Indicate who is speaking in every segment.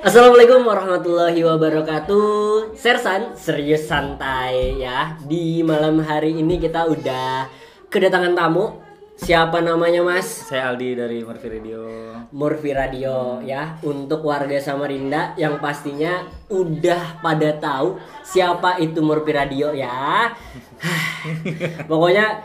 Speaker 1: Assalamualaikum warahmatullahi wabarakatuh. Sersan, serius santai ya. Di malam hari ini kita udah kedatangan tamu. Siapa namanya mas?
Speaker 2: Saya Aldi dari Murphy Radio.
Speaker 1: Murphy Radio ya. Untuk warga Samarinda yang pastinya udah pada tahu Siapa itu Murphy Radio ya. Pokoknya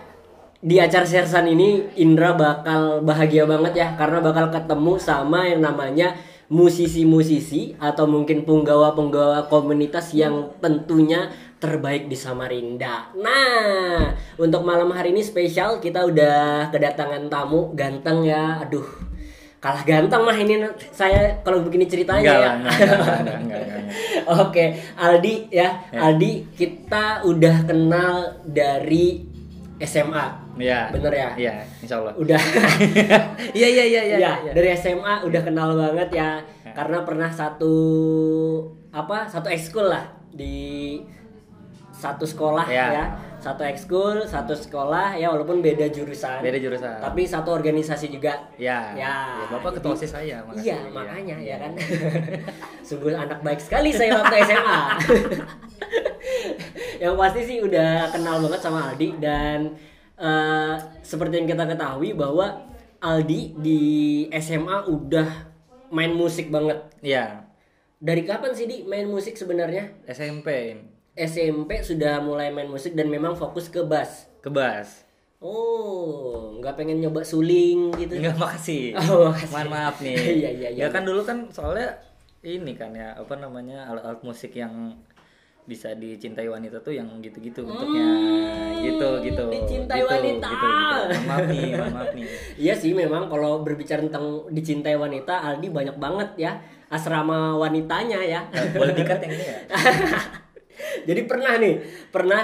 Speaker 1: di acara Sersan ini Indra bakal bahagia banget ya Karena bakal ketemu sama yang namanya musisi-musisi atau mungkin penggawa-penggawa komunitas yang tentunya terbaik di Samarinda. Nah, untuk malam hari ini spesial kita udah kedatangan tamu ganteng ya. Aduh, kalah ganteng mah ini saya kalau begini ceritanya
Speaker 2: Enggak
Speaker 1: ya.
Speaker 2: enggak, enggak, enggak.
Speaker 1: Oke, Aldi ya.
Speaker 2: Ya.
Speaker 1: Aldi kita udah kenal dari SMA.
Speaker 2: Iya.
Speaker 1: Bener ya?
Speaker 2: Iya, insya Allah.
Speaker 1: Udah
Speaker 2: Iya, iya, iya, iya.
Speaker 1: ya,
Speaker 2: iya.
Speaker 1: dari SMA udah kenal banget ya. Karena pernah satu apa? Satu ekskul lah di satu sekolah
Speaker 2: Ya.
Speaker 1: ya. Satu ekskul, satu sekolah ya walaupun beda jurusan.
Speaker 2: Beda jurusan.
Speaker 1: Tapi satu organisasi juga.
Speaker 2: Ya.
Speaker 1: Ya,
Speaker 2: Bapak
Speaker 1: jadi-
Speaker 2: ketua OSIS saya, makasih.
Speaker 1: Iya, makanya ya kan. Sungguh anak baik sekali saya waktu SMA. yang pasti sih udah kenal banget sama Aldi dan eh, seperti yang kita ketahui bahwa Aldi di SMA udah main musik banget.
Speaker 2: Iya.
Speaker 1: Dari kapan sih di main musik sebenarnya?
Speaker 2: SMP.
Speaker 1: SMP sudah mulai main musik dan memang fokus ke bass.
Speaker 2: Kebas.
Speaker 1: Oh, nggak pengen nyoba suling gitu?
Speaker 2: Enggak, makasih.
Speaker 1: Oh, makasih.
Speaker 2: Mohon maaf nih.
Speaker 1: Iya, iya, iya.
Speaker 2: Ya kan dulu kan soalnya ini kan ya, apa namanya? alat-alat musik yang bisa dicintai wanita tuh yang gitu-gitu bentuknya. Gitu, gitu.
Speaker 1: Hmm, dicintai
Speaker 2: gitu,
Speaker 1: wanita.
Speaker 2: Gitu, gitu. Maaf nih, maaf nih.
Speaker 1: Iya sih memang kalau berbicara tentang dicintai wanita Aldi banyak banget ya asrama wanitanya ya.
Speaker 2: Eh, Boleh dikat yang ini ya?
Speaker 1: Jadi pernah nih, pernah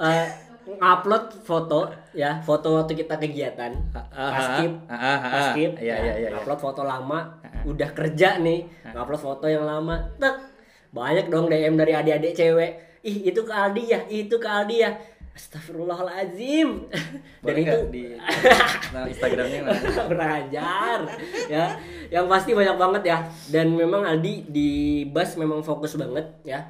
Speaker 1: eh, ngupload foto ya, foto waktu kita kegiatan.
Speaker 2: Ah, ah, ah, ah, ah, ah. Iya,
Speaker 1: ya,
Speaker 2: iya, iya, iya.
Speaker 1: ngupload foto lama, udah kerja nih, ngupload foto yang lama, tek, banyak dong DM dari adik-adik cewek. Ih itu ke Aldi ya, itu ke Aldi ya. Astagfirullahaladzim. Dan itu
Speaker 2: di nah, Instagramnya mana?
Speaker 1: kurang ajar ya yang pasti banyak banget ya dan memang Aldi di bass memang fokus banget ya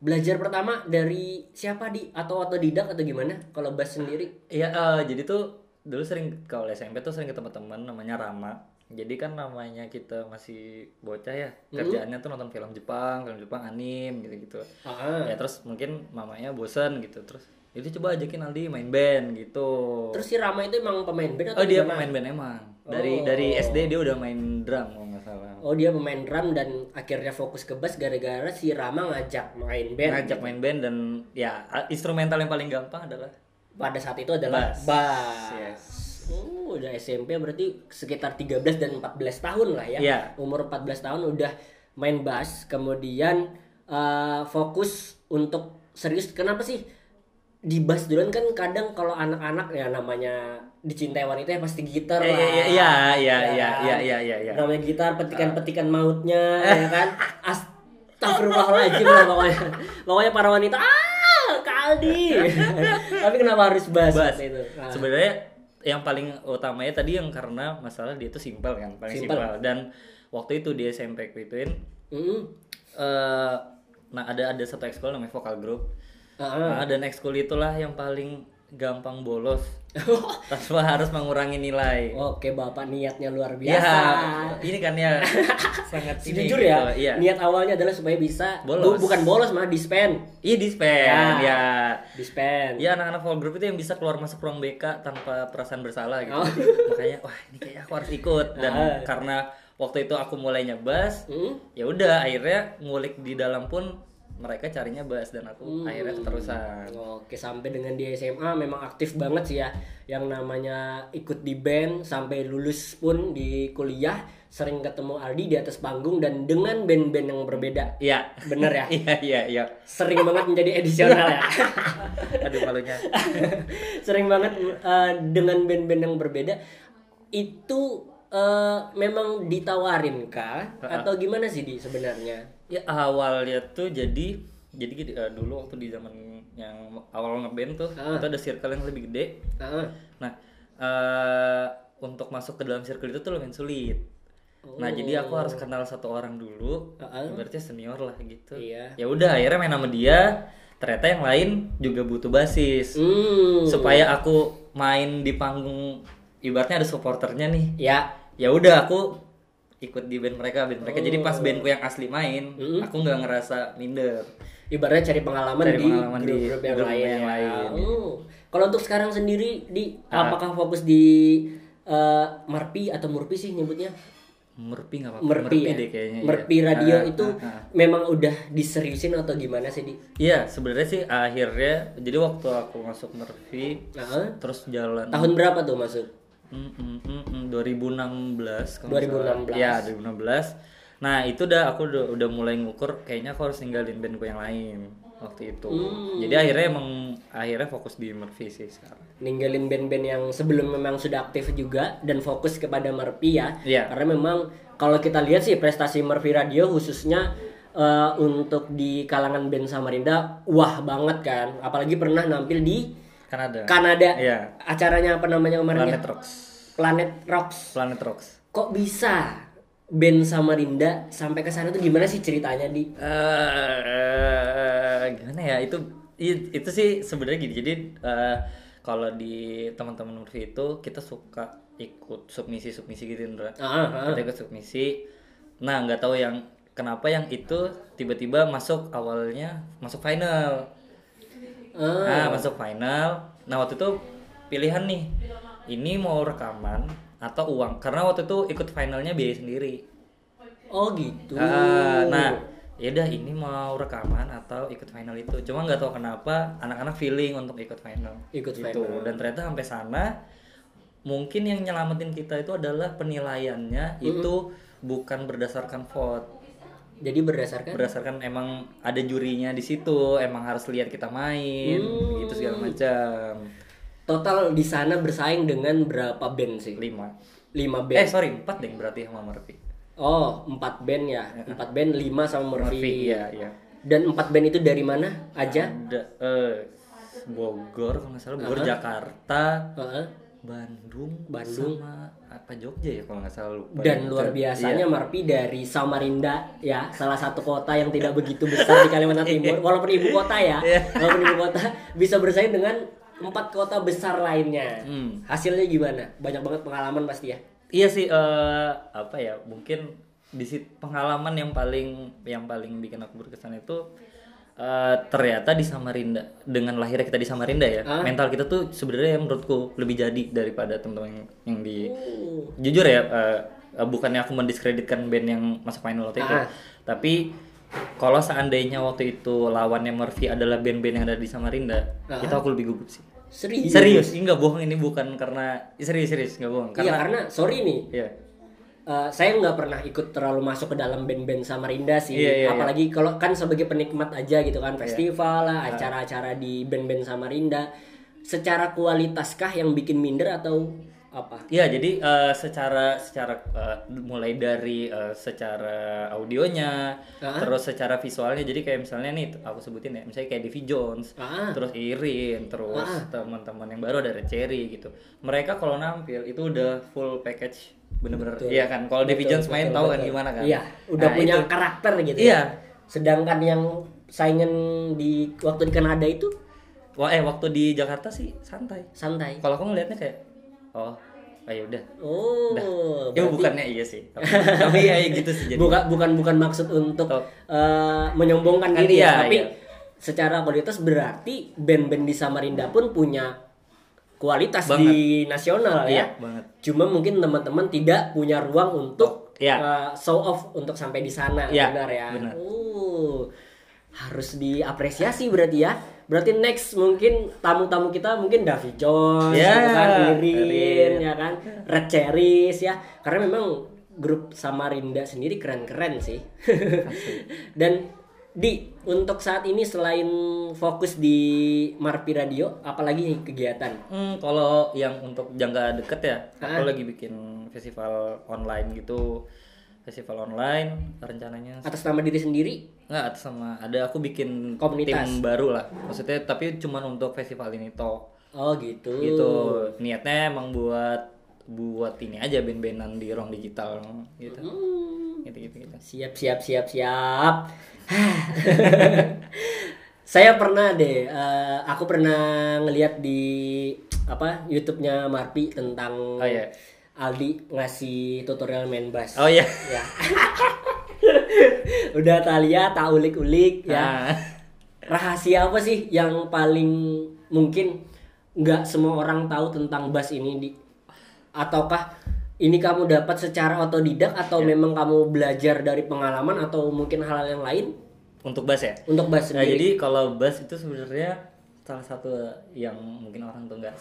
Speaker 1: belajar pertama dari siapa di atau otodidak atau gimana kalau bass sendiri
Speaker 2: Iya, eh, jadi tuh dulu sering kalau SMP tuh sering ke teman-teman namanya Rama. Jadi kan namanya kita masih bocah ya, kerjaannya tuh nonton film Jepang, film Jepang anim gitu-gitu.
Speaker 1: ah,
Speaker 2: Ya terus mungkin mamanya bosen gitu, terus itu coba ajakin Aldi main band gitu.
Speaker 1: terus si Rama itu emang pemain band atau
Speaker 2: oh dia pemain band emang. Dari dari SD dia udah main drum kalau nggak salah.
Speaker 1: oh dia pemain drum dan akhirnya fokus ke bass gara-gara si Rama ngajak main band
Speaker 2: Ngajak main band dan ya instrumental yang paling gampang adalah
Speaker 1: pada saat itu adalah
Speaker 2: Bass.
Speaker 1: bass.
Speaker 2: Yes.
Speaker 1: Udah SMP berarti sekitar 13 dan 14 tahun lah ya.
Speaker 2: Iya.
Speaker 1: Umur 14 tahun udah main bass, kemudian eh, fokus untuk serius. Kenapa sih di bass duluan kan kadang kalau anak-anak ya namanya dicintai wanita ya pasti gitar
Speaker 2: Iya,
Speaker 1: lah.
Speaker 2: iya, iya, iya,
Speaker 1: Ya
Speaker 2: iya,
Speaker 1: kan?
Speaker 2: iya, iya, iya, iya.
Speaker 1: Namanya gitar petikan-petikan mautnya ya kan. Astagfirullahaladzim lah pokoknya. Pokoknya para wanita ah Kaldi. Tapi kenapa harus bass,
Speaker 2: Bass.
Speaker 1: itu? Nah.
Speaker 2: Sebenarnya yang paling utamanya tadi yang karena masalah dia itu simpel kan, paling
Speaker 1: Simpel.
Speaker 2: Dan waktu itu di SMP ku ituin
Speaker 1: Mm.
Speaker 2: eh nah ada ada satu ekskul namanya vokal group.
Speaker 1: Ah,
Speaker 2: Nah, dan ekskul itulah yang paling gampang bolos tanpa harus mengurangi nilai.
Speaker 1: Oke bapak niatnya luar
Speaker 2: Ya,
Speaker 1: biasa.
Speaker 2: ini kan ya sangat ini
Speaker 1: Jujur
Speaker 2: gitu,
Speaker 1: ya,
Speaker 2: Iya.
Speaker 1: niat awalnya adalah supaya bisa
Speaker 2: Bolos.
Speaker 1: bu- bukan bolos mah dispen,
Speaker 2: Iya dispen,
Speaker 1: Ya.
Speaker 2: ya.
Speaker 1: dispen.
Speaker 2: Ya anak-anak vokal group itu yang bisa keluar masuk ruang BK tanpa perasaan bersalah gitu.
Speaker 1: Oh.
Speaker 2: Makanya wah ini kayak aku harus ikut dan
Speaker 1: Ah.
Speaker 2: karena waktu itu aku mulainya bass,
Speaker 1: Hmm?
Speaker 2: ya udah akhirnya ngulik di dalam pun mereka carinya bass dan aku akhirnya keterusan.
Speaker 1: Oke sampai dengan di SMA memang aktif banget sih ya, yang namanya ikut di band sampai lulus pun di kuliah sering ketemu Aldi di atas panggung dan dengan band-band yang berbeda.
Speaker 2: Iya.
Speaker 1: Bener ya?
Speaker 2: Iya iya iya.
Speaker 1: Sering banget menjadi edisional ya.
Speaker 2: Aduh malunya.
Speaker 1: sering banget eh, dengan band-band yang berbeda itu eh, memang ditawarin kah atau gimana sih di sebenarnya
Speaker 2: Ya awalnya tuh jadi jadi gini, eh, dulu waktu di zaman yang awal ngeband tuh
Speaker 1: Ah.
Speaker 2: itu ada circle yang lebih gede
Speaker 1: Ah,
Speaker 2: Nah, eh untuk masuk ke dalam circle itu tuh lumayan sulit. Nah jadi aku harus kenal satu orang dulu,
Speaker 1: Heeh.
Speaker 2: berarti senior lah gitu.
Speaker 1: Iya.
Speaker 2: Ya udah akhirnya main sama dia. Ternyata yang lain juga butuh basis.
Speaker 1: Hmm.
Speaker 2: Supaya aku main di panggung, ibaratnya ada supporternya nih.
Speaker 1: Ya.
Speaker 2: Ya udah aku ikut di band mereka, band mereka. Jadi pas bandku yang asli main,
Speaker 1: Mm-mm.
Speaker 2: aku nggak ngerasa minder.
Speaker 1: Ibaratnya cari pengalaman
Speaker 2: Cari
Speaker 1: di
Speaker 2: pengalaman di
Speaker 1: grup-grup yang
Speaker 2: grup
Speaker 1: lain.
Speaker 2: yang
Speaker 1: ya.
Speaker 2: lain.
Speaker 1: Oh. Kalau untuk sekarang sendiri di
Speaker 2: Ah.
Speaker 1: apakah fokus di eh, Marpi atau Murpi sih nyebutnya?
Speaker 2: Merpi nggak apa-apa.
Speaker 1: Merpi, ya?
Speaker 2: deh kayaknya.
Speaker 1: Merpi
Speaker 2: iya.
Speaker 1: radio
Speaker 2: Ah,
Speaker 1: itu
Speaker 2: ah, ah.
Speaker 1: memang udah diseriusin atau gimana sih di?
Speaker 2: Iya, sebenarnya sih akhirnya jadi waktu aku masuk Mervi
Speaker 1: Nah,
Speaker 2: terus jalan
Speaker 1: tahun berapa tuh masuk?
Speaker 2: Mm, mm, mm, mm, 2016 kalau nggak
Speaker 1: 2016.
Speaker 2: salah. Iya, 2016. Nah, itu udah aku udah, udah mulai ngukur kayaknya aku harus ninggalin bandku yang lain waktu itu.
Speaker 1: Hmm.
Speaker 2: Jadi akhirnya emang akhirnya fokus di Mervi sih sekarang.
Speaker 1: ninggalin band-band yang sebelum memang sudah aktif juga dan fokus kepada Murphy ya.
Speaker 2: Iya.
Speaker 1: Karena memang kalau kita lihat sih prestasi Murphy Radio khususnya eh, untuk di kalangan band Samarinda wah banget kan. Apalagi pernah nampil di
Speaker 2: Kanada.
Speaker 1: Kanada.
Speaker 2: Iya.
Speaker 1: Acaranya apa namanya kemarin
Speaker 2: Planet
Speaker 1: ya?
Speaker 2: Rocks.
Speaker 1: Planet Rocks.
Speaker 2: Planet Rocks.
Speaker 1: Kok bisa band Samarinda sampai ke sana tuh gimana sih ceritanya di?
Speaker 2: eh gimana ya itu itu sih sebenarnya gini jadi eh, kalau di teman-teman Murphy itu kita suka ikut submisi submisi gitu Indra
Speaker 1: ah, ah.
Speaker 2: kita ikut submisi nah nggak tahu yang kenapa yang itu tiba-tiba masuk awalnya masuk final
Speaker 1: Ah,
Speaker 2: nah masuk final nah waktu itu pilihan nih ini mau rekaman atau uang karena waktu itu ikut finalnya biaya sendiri
Speaker 1: Oh gitu.
Speaker 2: Ah, nah, ya udah ini mau rekaman atau ikut final itu. Cuma nggak tahu kenapa anak-anak feeling untuk ikut final.
Speaker 1: Ikut
Speaker 2: Gitu.
Speaker 1: final.
Speaker 2: Dan ternyata sampai sana mungkin yang nyelamatin kita itu adalah penilaiannya itu bukan berdasarkan vote.
Speaker 1: Jadi berdasarkan
Speaker 2: Berdasarkan emang ada jurinya di situ, emang harus lihat kita main,
Speaker 1: Hmm.
Speaker 2: gitu segala macam.
Speaker 1: total di sana bersaing dengan berapa band sih?
Speaker 2: Lima.
Speaker 1: Lima
Speaker 2: Eh
Speaker 1: band.
Speaker 2: sorry, empat deh berarti sama Murphy.
Speaker 1: Oh, empat band ya. Empat band, lima sama Murphy.
Speaker 2: Murphy, iya, iya.
Speaker 1: Dan empat band itu dari mana aja?
Speaker 2: Ada eh, Bogor kalau nggak salah Bogor Jakarta
Speaker 1: Heeh.
Speaker 2: Bandung
Speaker 1: Bandung.
Speaker 2: sama apa Jogja ya kalau nggak salah lupa
Speaker 1: Dan
Speaker 2: Iya.
Speaker 1: luar biasanya
Speaker 2: Iya.
Speaker 1: Marpi dari Samarinda ya, salah satu kota yang tidak begitu besar di Kalimantan Timur. Walaupun ibu kota ya,
Speaker 2: Iya.
Speaker 1: walaupun ibu kota bisa bersaing dengan empat kota besar lainnya.
Speaker 2: Hmm.
Speaker 1: Hasilnya gimana? Banyak banget pengalaman pasti ya.
Speaker 2: iya sih eh, apa ya mungkin di pengalaman yang paling yang paling bikin aku berkesan itu eh, ternyata di Samarinda dengan lahirnya kita di Samarinda ya
Speaker 1: Ah.
Speaker 2: mental kita tuh sebenarnya menurutku lebih jadi daripada teman-teman yang, yang di
Speaker 1: Oh.
Speaker 2: jujur ya eh, eh, bukannya aku mendiskreditkan band yang masuk final waktu itu
Speaker 1: Ah.
Speaker 2: tapi kalau seandainya waktu itu lawannya Murphy adalah band-band yang ada di Samarinda
Speaker 1: Ah.
Speaker 2: itu aku lebih gugup sih
Speaker 1: Serius.
Speaker 2: serius enggak bohong ini bukan karena serius serius enggak bohong
Speaker 1: Iya,
Speaker 2: karena
Speaker 1: karena sorry nih,
Speaker 2: Iya.
Speaker 1: Eh, saya nggak pernah ikut terlalu masuk ke dalam band-band Samarinda sih.
Speaker 2: Iya, iya,
Speaker 1: Apalagi kalau kan sebagai penikmat aja gitu kan, festival lah, acara-acara di band-band Samarinda. Secara kualitaskah yang bikin minder atau apa?
Speaker 2: Iya, jadi eh, secara secara eh, mulai dari eh, secara audionya,
Speaker 1: Ah.
Speaker 2: terus secara visualnya. Jadi kayak misalnya nih aku sebutin ya, misalnya kayak Davy Jones,
Speaker 1: Ah.
Speaker 2: terus Irin, terus teman-teman yang baru ada Red Cherry gitu. Mereka kalau nampil itu udah full package bener-bener. Iya kan? Kalau Davy
Speaker 1: Betul,
Speaker 2: Jones main
Speaker 1: betul,
Speaker 2: tahu kan
Speaker 1: betul.
Speaker 2: gimana kan?
Speaker 1: Iya, udah
Speaker 2: Nah,
Speaker 1: punya
Speaker 2: itu.
Speaker 1: karakter gitu.
Speaker 2: Iya.
Speaker 1: Ya. Sedangkan yang saingan di waktu di Kanada itu
Speaker 2: Wah, eh waktu di Jakarta sih santai.
Speaker 1: santai.
Speaker 2: Kalau aku ngelihatnya kayak oh, ayo udah.
Speaker 1: Oh,
Speaker 2: Ya
Speaker 1: berarti
Speaker 2: bukannya iya sih. Tapi, tapi ya gitu sih jadi.
Speaker 1: bukan bukan bukan maksud untuk
Speaker 2: Tuh.
Speaker 1: eh, menyombongkan
Speaker 2: Kan
Speaker 1: diri ya,
Speaker 2: iya,
Speaker 1: tapi
Speaker 2: iya.
Speaker 1: secara kualitas berarti band-band di Samarinda pun punya kualitas
Speaker 2: Banget.
Speaker 1: di nasional ya.
Speaker 2: Iya, banget.
Speaker 1: Cuma mungkin teman-teman tidak punya ruang untuk
Speaker 2: Iya.
Speaker 1: eh, show off untuk sampai di sana,
Speaker 2: Iya,
Speaker 1: benar ya.
Speaker 2: benar.
Speaker 1: Oh, harus diapresiasi berarti ya. Berarti next mungkin tamu-tamu kita mungkin Davy Jones,
Speaker 2: Ya,
Speaker 1: gitu kan, Irin,
Speaker 2: Irin.
Speaker 1: ya kan, Red Cherries ya. Karena memang grup Samarinda sendiri keren-keren sih. Dan di untuk saat ini selain fokus di Marpi Radio, apalagi kegiatan?
Speaker 2: Hmm, kalau yang untuk jangka deket ya,
Speaker 1: Ah.
Speaker 2: aku lagi bikin festival online gitu. Festival online rencananya
Speaker 1: Atas nama diri sendiri?
Speaker 2: nggak atas sama ada aku bikin
Speaker 1: Komunitas.
Speaker 2: tim baru lah. Maksudnya tapi cuman untuk festival ini toh.
Speaker 1: Oh gitu.
Speaker 2: Gitu. Niatnya emang buat buat ini aja band-bandan di ruang digital gitu.
Speaker 1: Hmm.
Speaker 2: Gitu gitu gitu.
Speaker 1: Siap, siap, siap, siap. Saya pernah deh, eh, aku pernah ngeliat di apa YouTube-nya Marpi tentang
Speaker 2: Oh iya.
Speaker 1: Aldi ngasih tutorial main bass.
Speaker 2: Oh iya.
Speaker 1: Ya. Udah tak lihat, tak ulik-ulik ya.
Speaker 2: Nah,
Speaker 1: Rahasia apa sih yang paling mungkin nggak semua orang tahu tentang bass ini di ataukah ini kamu dapat secara otodidak atau memang kamu belajar dari pengalaman atau mungkin hal-hal yang lain
Speaker 2: untuk bass ya.
Speaker 1: untuk bass
Speaker 2: Nah,
Speaker 1: sendiri?
Speaker 2: jadi kalau bass itu sebenarnya salah satu yang mungkin orang tuh nggak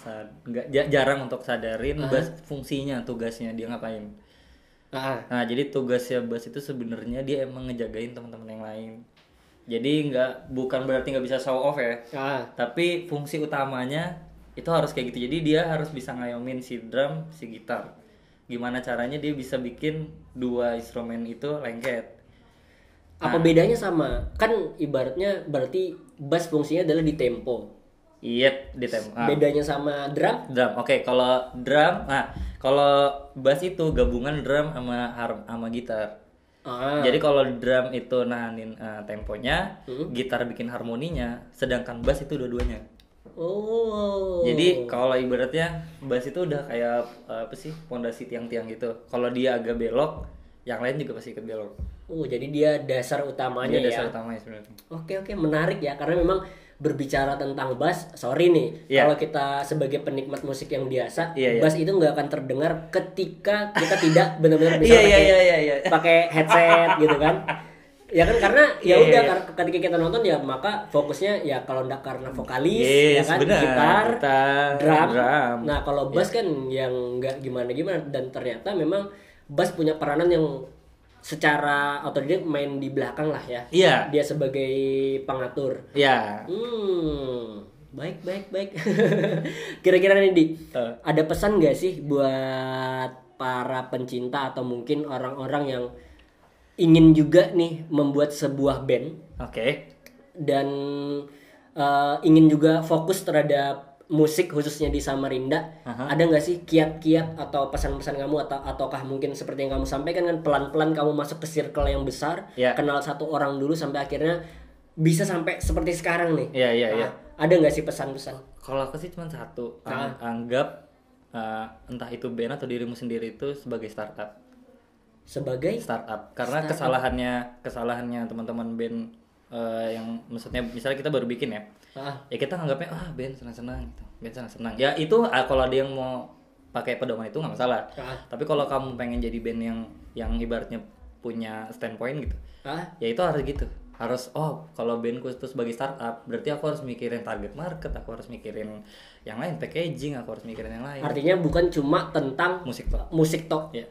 Speaker 2: nggak ja- jarang untuk sadarin bass fungsinya, tugasnya dia ngapain.
Speaker 1: Ah,
Speaker 2: Nah, jadi tugasnya bass itu sebenarnya dia emang ngejagain teman-teman yang lain. Jadi nggak bukan berarti nggak bisa show off ya,
Speaker 1: ah,
Speaker 2: tapi fungsi utamanya itu harus kayak gitu. Jadi dia harus bisa ngayomin si drum, si gitar. Gimana caranya dia bisa bikin dua instrumen itu lengket.
Speaker 1: apa bedanya sama? Kan ibaratnya berarti bass fungsinya adalah di tempo.
Speaker 2: Iya, di tempo. Ah,
Speaker 1: Bedanya sama drum?
Speaker 2: drum. Oke, kalau drum, nah kalau bass itu gabungan drum sama harm sama gitar.
Speaker 1: Ah,
Speaker 2: Jadi kalau drum itu nahanin eh, temponya, gitar bikin harmoninya, sedangkan bass itu dua-duanya.
Speaker 1: Oh.
Speaker 2: Jadi kalau ibaratnya bass itu udah kayak eh, apa sih pondasi tiang-tiang gitu. Kalau dia agak belok, yang lain juga pasti ikut belok.
Speaker 1: Oh, jadi dia dasar utamanya
Speaker 2: Ini
Speaker 1: ya.
Speaker 2: dasar utamanya sebenarnya.
Speaker 1: Oke oke menarik ya karena memang berbicara tentang bass, sorry nih
Speaker 2: Iya.
Speaker 1: kalau kita sebagai penikmat musik yang biasa,
Speaker 2: Iya, iya.
Speaker 1: bass itu nggak akan terdengar ketika kita tidak benar-benar bisa
Speaker 2: Iya
Speaker 1: pakai
Speaker 2: iya iya iya iya.
Speaker 1: pakai headset gitu kan. Ya kan karena ya
Speaker 2: Iya,
Speaker 1: udah
Speaker 2: iya.
Speaker 1: kar- ketika kita nonton ya maka fokusnya ya kalau ndak karena vokalis ya
Speaker 2: Yes,
Speaker 1: kan
Speaker 2: benar.
Speaker 1: gitar,
Speaker 2: Gitar,
Speaker 1: drum.
Speaker 2: drum.
Speaker 1: Nah, kalau bass kan yang nggak gimana-gimana dan ternyata memang bass punya peranan yang secara otodidak main di belakang lah ya
Speaker 2: Iya.
Speaker 1: dia sebagai pengatur.
Speaker 2: Iya.
Speaker 1: Hmm, baik baik baik. Kira-kira nih di
Speaker 2: Eh.
Speaker 1: ada pesan nggak sih buat para pencinta atau mungkin orang-orang yang ingin juga nih membuat sebuah band
Speaker 2: Oke.
Speaker 1: dan eh, ingin juga fokus terhadap musik khususnya di Samarinda ada nggak sih kiat-kiat atau pesan-pesan kamu atau ataukah mungkin seperti yang kamu sampaikan kan pelan-pelan kamu masuk ke circle yang besar
Speaker 2: Ya.
Speaker 1: kenal satu orang dulu sampai akhirnya bisa sampai seperti sekarang nih
Speaker 2: Iya iya iya.
Speaker 1: Nah, ada nggak sih pesan-pesan
Speaker 2: Kalau aku sih cuma satu. Ang- anggap eh, entah itu band atau dirimu sendiri itu sebagai startup.
Speaker 1: Sebagai
Speaker 2: Startup. Karena kesalahannya kesalahannya teman-teman band eh, yang maksudnya misalnya kita baru bikin ya.
Speaker 1: ah,
Speaker 2: Ya kita nganggapnya ah band senang-senang gitu. Band senang-senang. Ya itu ah, kalau ada yang mau pakai pedoman itu nggak masalah.
Speaker 1: ah,
Speaker 2: Tapi kalau kamu pengen jadi band yang yang ibaratnya punya standpoint gitu,
Speaker 1: ah,
Speaker 2: ya itu harus gitu harus oh kalau bandku itu sebagai startup berarti aku harus mikirin target market aku harus mikirin yang lain packaging aku harus mikirin yang lain
Speaker 1: artinya bukan cuma tentang
Speaker 2: musik tuh
Speaker 1: musik tok
Speaker 2: ya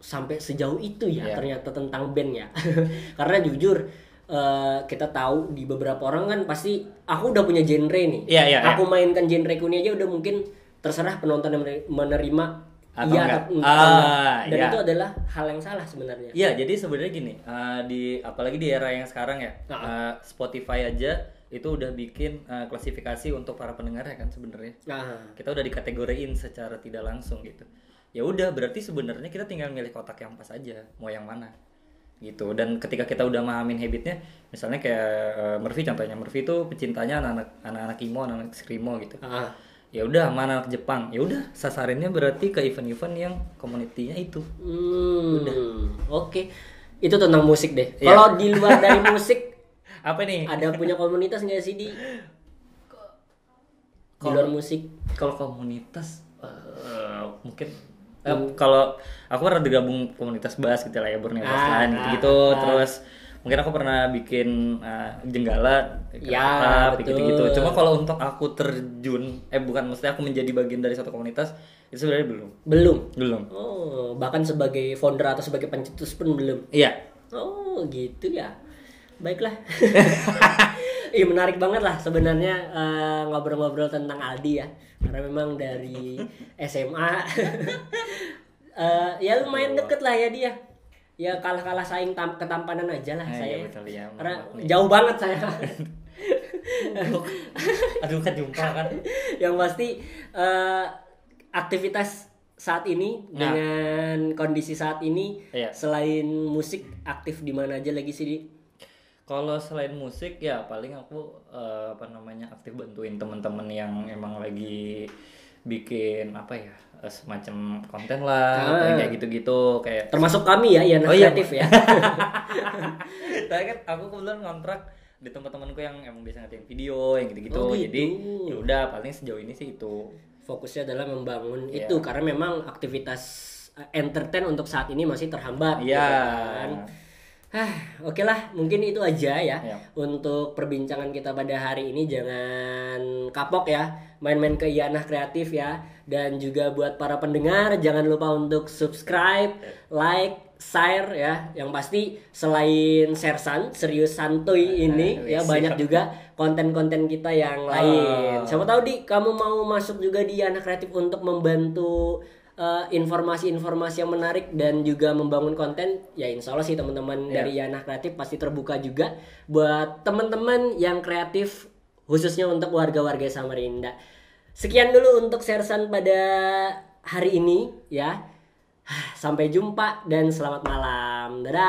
Speaker 1: sampai sejauh itu ya
Speaker 2: Iya.
Speaker 1: ternyata tentang band ya karena jujur eh, kita tahu di beberapa orang kan pasti aku udah punya genre nih
Speaker 2: Iya, iya,
Speaker 1: aku mainkan genre ini aja udah mungkin terserah penonton yang mener- menerima
Speaker 2: Atau
Speaker 1: iya
Speaker 2: enggak.
Speaker 1: atau, enggak. dan
Speaker 2: iya.
Speaker 1: itu adalah hal yang salah sebenarnya
Speaker 2: Iya, jadi sebenarnya gini, eh, di apalagi di era yang sekarang ya,
Speaker 1: Ah.
Speaker 2: eh, Spotify aja itu udah bikin eh, klasifikasi untuk para pendengarnya kan sebenarnya.
Speaker 1: nah
Speaker 2: Kita udah dikategoriin secara tidak langsung gitu. Ya udah, berarti sebenarnya kita tinggal milih kotak yang pas aja, mau yang mana. Gitu. Dan ketika kita udah mahamin habitnya, misalnya kayak eh, Murphy contohnya, Murphy itu pecintanya anak-anak anak-anak emo, anak-anak screamo gitu.
Speaker 1: ah,
Speaker 2: Ya udah, mana anak Jepang. Ya udah, sasarinnya berarti ke event-event yang komunitinya itu.
Speaker 1: hmm, oke itu tentang musik deh
Speaker 2: Iya.
Speaker 1: kalau di luar dari musik
Speaker 2: Apa nih?
Speaker 1: ada punya komunitas nggak sih di di luar musik
Speaker 2: kalau komunitas eh, mungkin eh, kalau aku pernah digabung komunitas bass gitu lah ya Borneo
Speaker 1: Ah,
Speaker 2: Line
Speaker 1: ah,
Speaker 2: gitu
Speaker 1: ah.
Speaker 2: terus mungkin aku pernah bikin eh, jenggala
Speaker 1: Ya,
Speaker 2: gitu gitu cuma kalau untuk aku terjun eh bukan maksudnya aku menjadi bagian dari satu komunitas itu sebenarnya belum
Speaker 1: belum
Speaker 2: belum
Speaker 1: Oh, bahkan sebagai founder atau sebagai pencetus pun belum.
Speaker 2: iya
Speaker 1: Oh, gitu ya. Baiklah. Ih, menarik banget lah sebenarnya eh, ngobrol-ngobrol tentang Aldi ya. Karena memang dari SMA eh, ya lumayan deket lah ya dia. Ya kalah-kalah saing tam ketampanan aja lah
Speaker 2: Eh,
Speaker 1: saya.
Speaker 2: iya, betul, ya.
Speaker 1: Karena jauh banget saya.
Speaker 2: aduh kan jumpa kan
Speaker 1: yang pasti eh, aktivitas saat ini
Speaker 2: Nah.
Speaker 1: dengan kondisi saat ini
Speaker 2: Iya.
Speaker 1: selain musik aktif di mana aja lagi sih di
Speaker 2: Kalau selain musik ya paling aku eh, apa namanya aktif bantuin teman-teman yang emang lagi bikin apa ya eh, semacam konten lah
Speaker 1: Ah.
Speaker 2: kayak gitu-gitu kayak
Speaker 1: termasuk kami ya yang
Speaker 2: Oh iya,
Speaker 1: kreatif ya
Speaker 2: Saya kan aku kebetulan kontrak di tempat temanku yang emang biasa ngatain video yang gitu-gitu.
Speaker 1: Oh, gitu.
Speaker 2: Jadi ya udah paling sejauh ini sih itu.
Speaker 1: fokusnya adalah membangun
Speaker 2: Iya.
Speaker 1: itu karena memang aktivitas eh, entertain untuk saat ini masih terhambat
Speaker 2: Iya.
Speaker 1: gitu kan. Hah, oke lah, mungkin itu aja ya
Speaker 2: Iya.
Speaker 1: untuk perbincangan kita pada hari ini. Jangan kapok ya, main-main ke Iyanah Kreatif ya. Dan juga buat para pendengar, jangan lupa untuk subscribe, like, share ya. Yang pasti selain Sersan, serius santuy ini
Speaker 2: Wih,
Speaker 1: ya banyak juga konten-konten kita yang lain.
Speaker 2: Oh.
Speaker 1: Siapa tahu di kamu mau masuk juga di Iyanah Kreatif untuk membantu eh, informasi-informasi yang menarik dan juga membangun konten ya insya Allah sih teman-teman
Speaker 2: Iya.
Speaker 1: dari Yana Kreatif pasti terbuka juga buat teman-teman yang kreatif khususnya untuk warga-warga Samarinda. Sekian dulu untuk sersan pada hari ini ya. Sampai jumpa dan selamat malam. Dadah